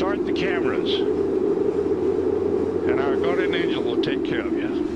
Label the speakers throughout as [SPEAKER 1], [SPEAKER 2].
[SPEAKER 1] start the cameras. And our guardian angel will take care of you.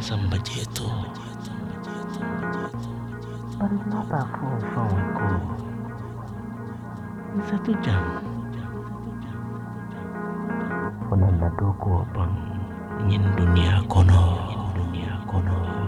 [SPEAKER 2] sama baju itu. Satu jam. Penanda ingin dunia kono. Dunia kono.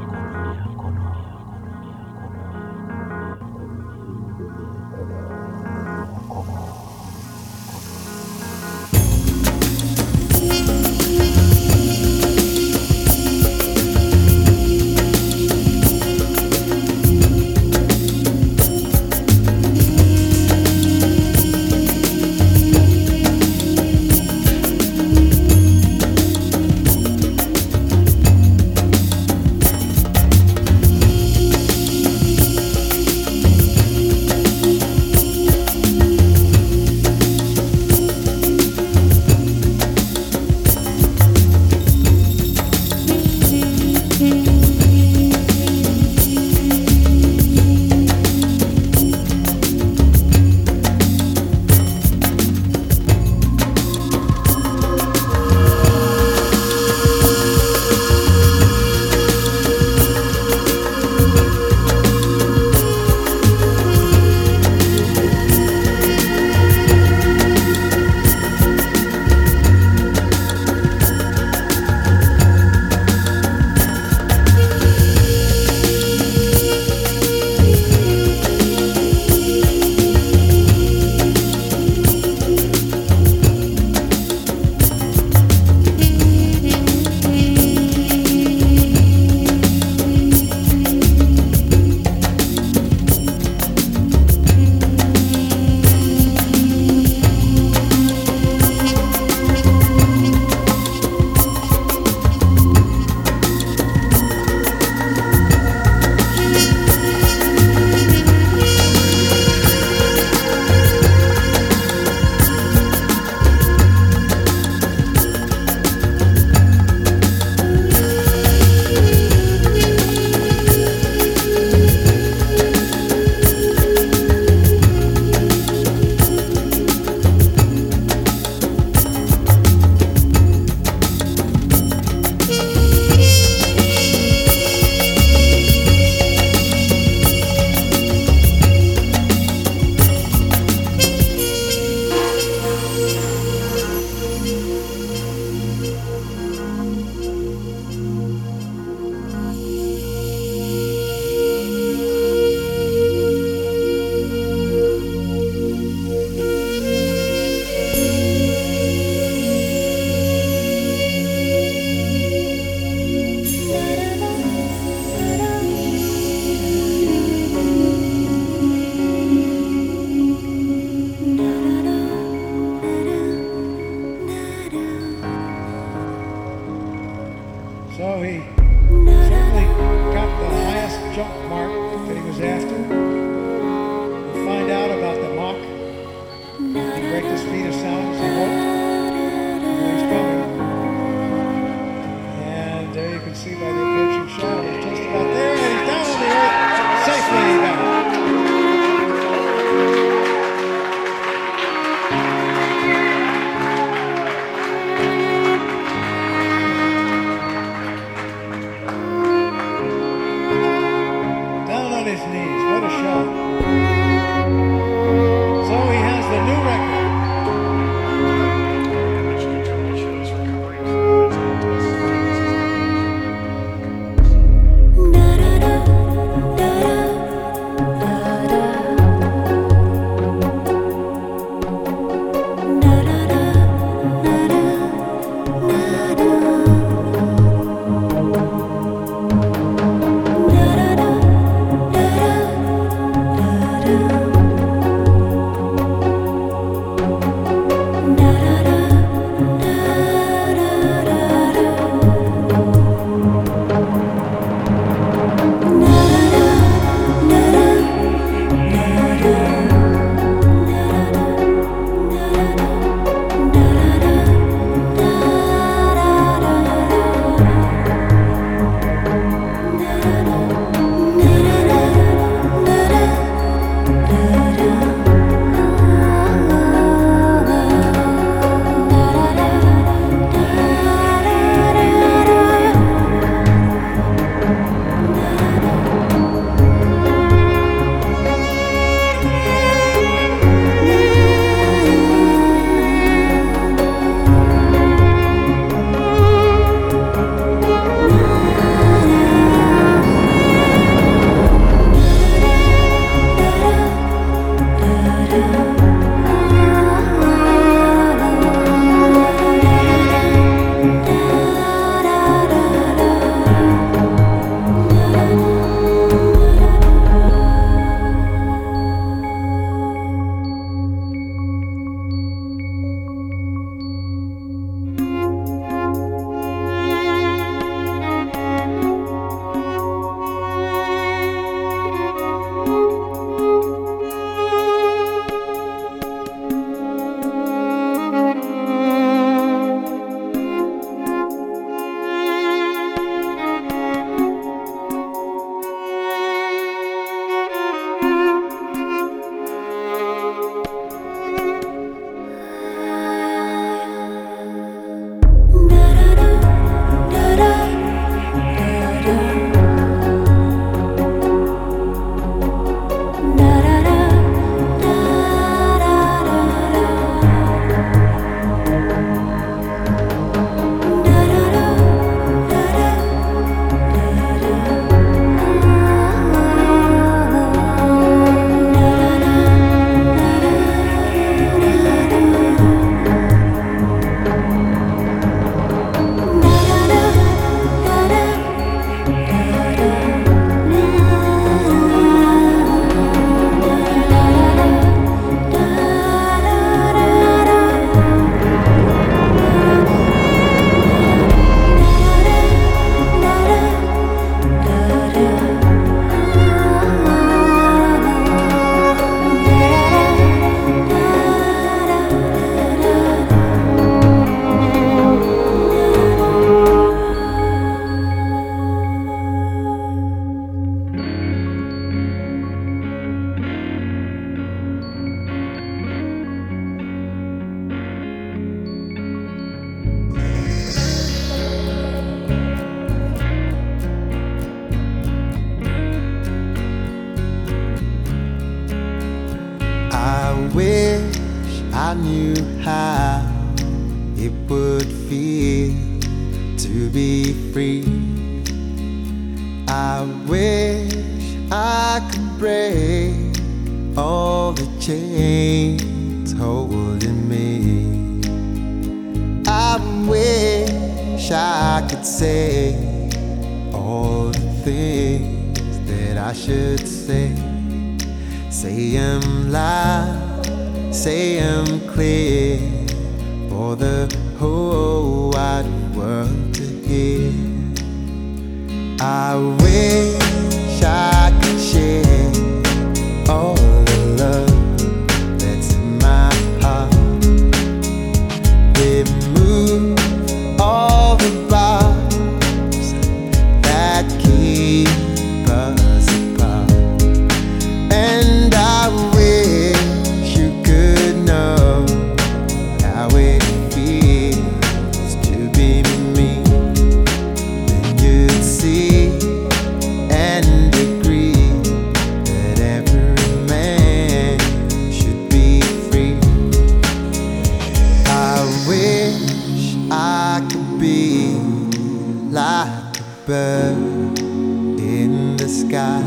[SPEAKER 3] like a bird in the sky.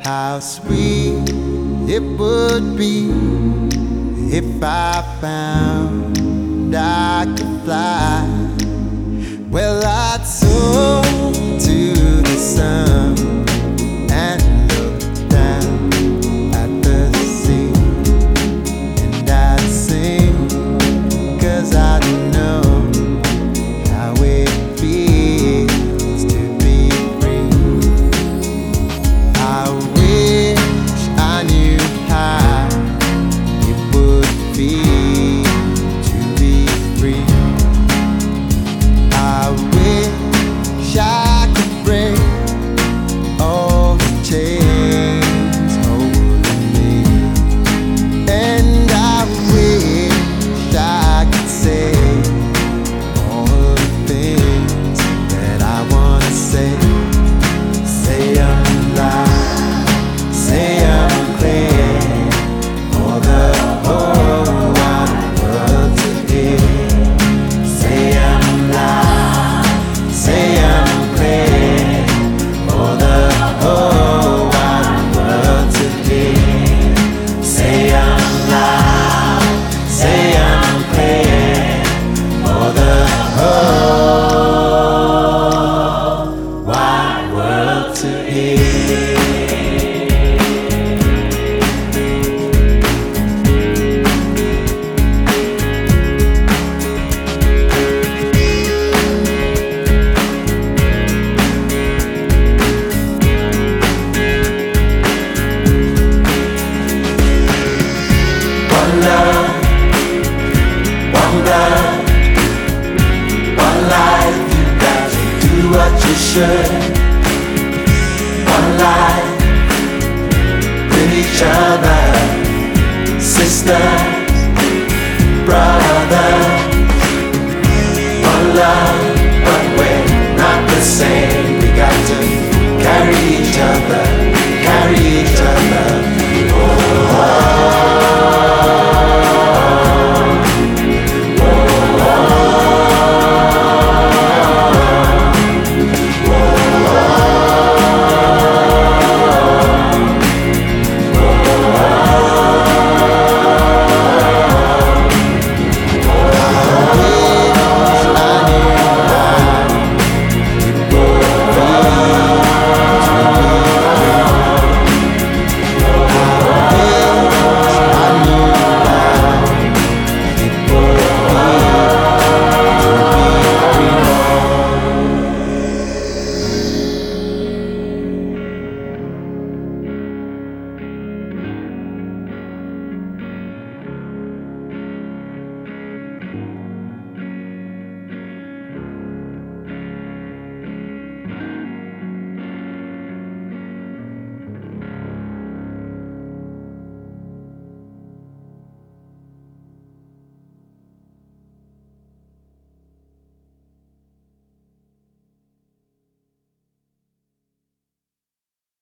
[SPEAKER 3] How sweet it would be if I found I could fly. Well, I'd soar to the sun.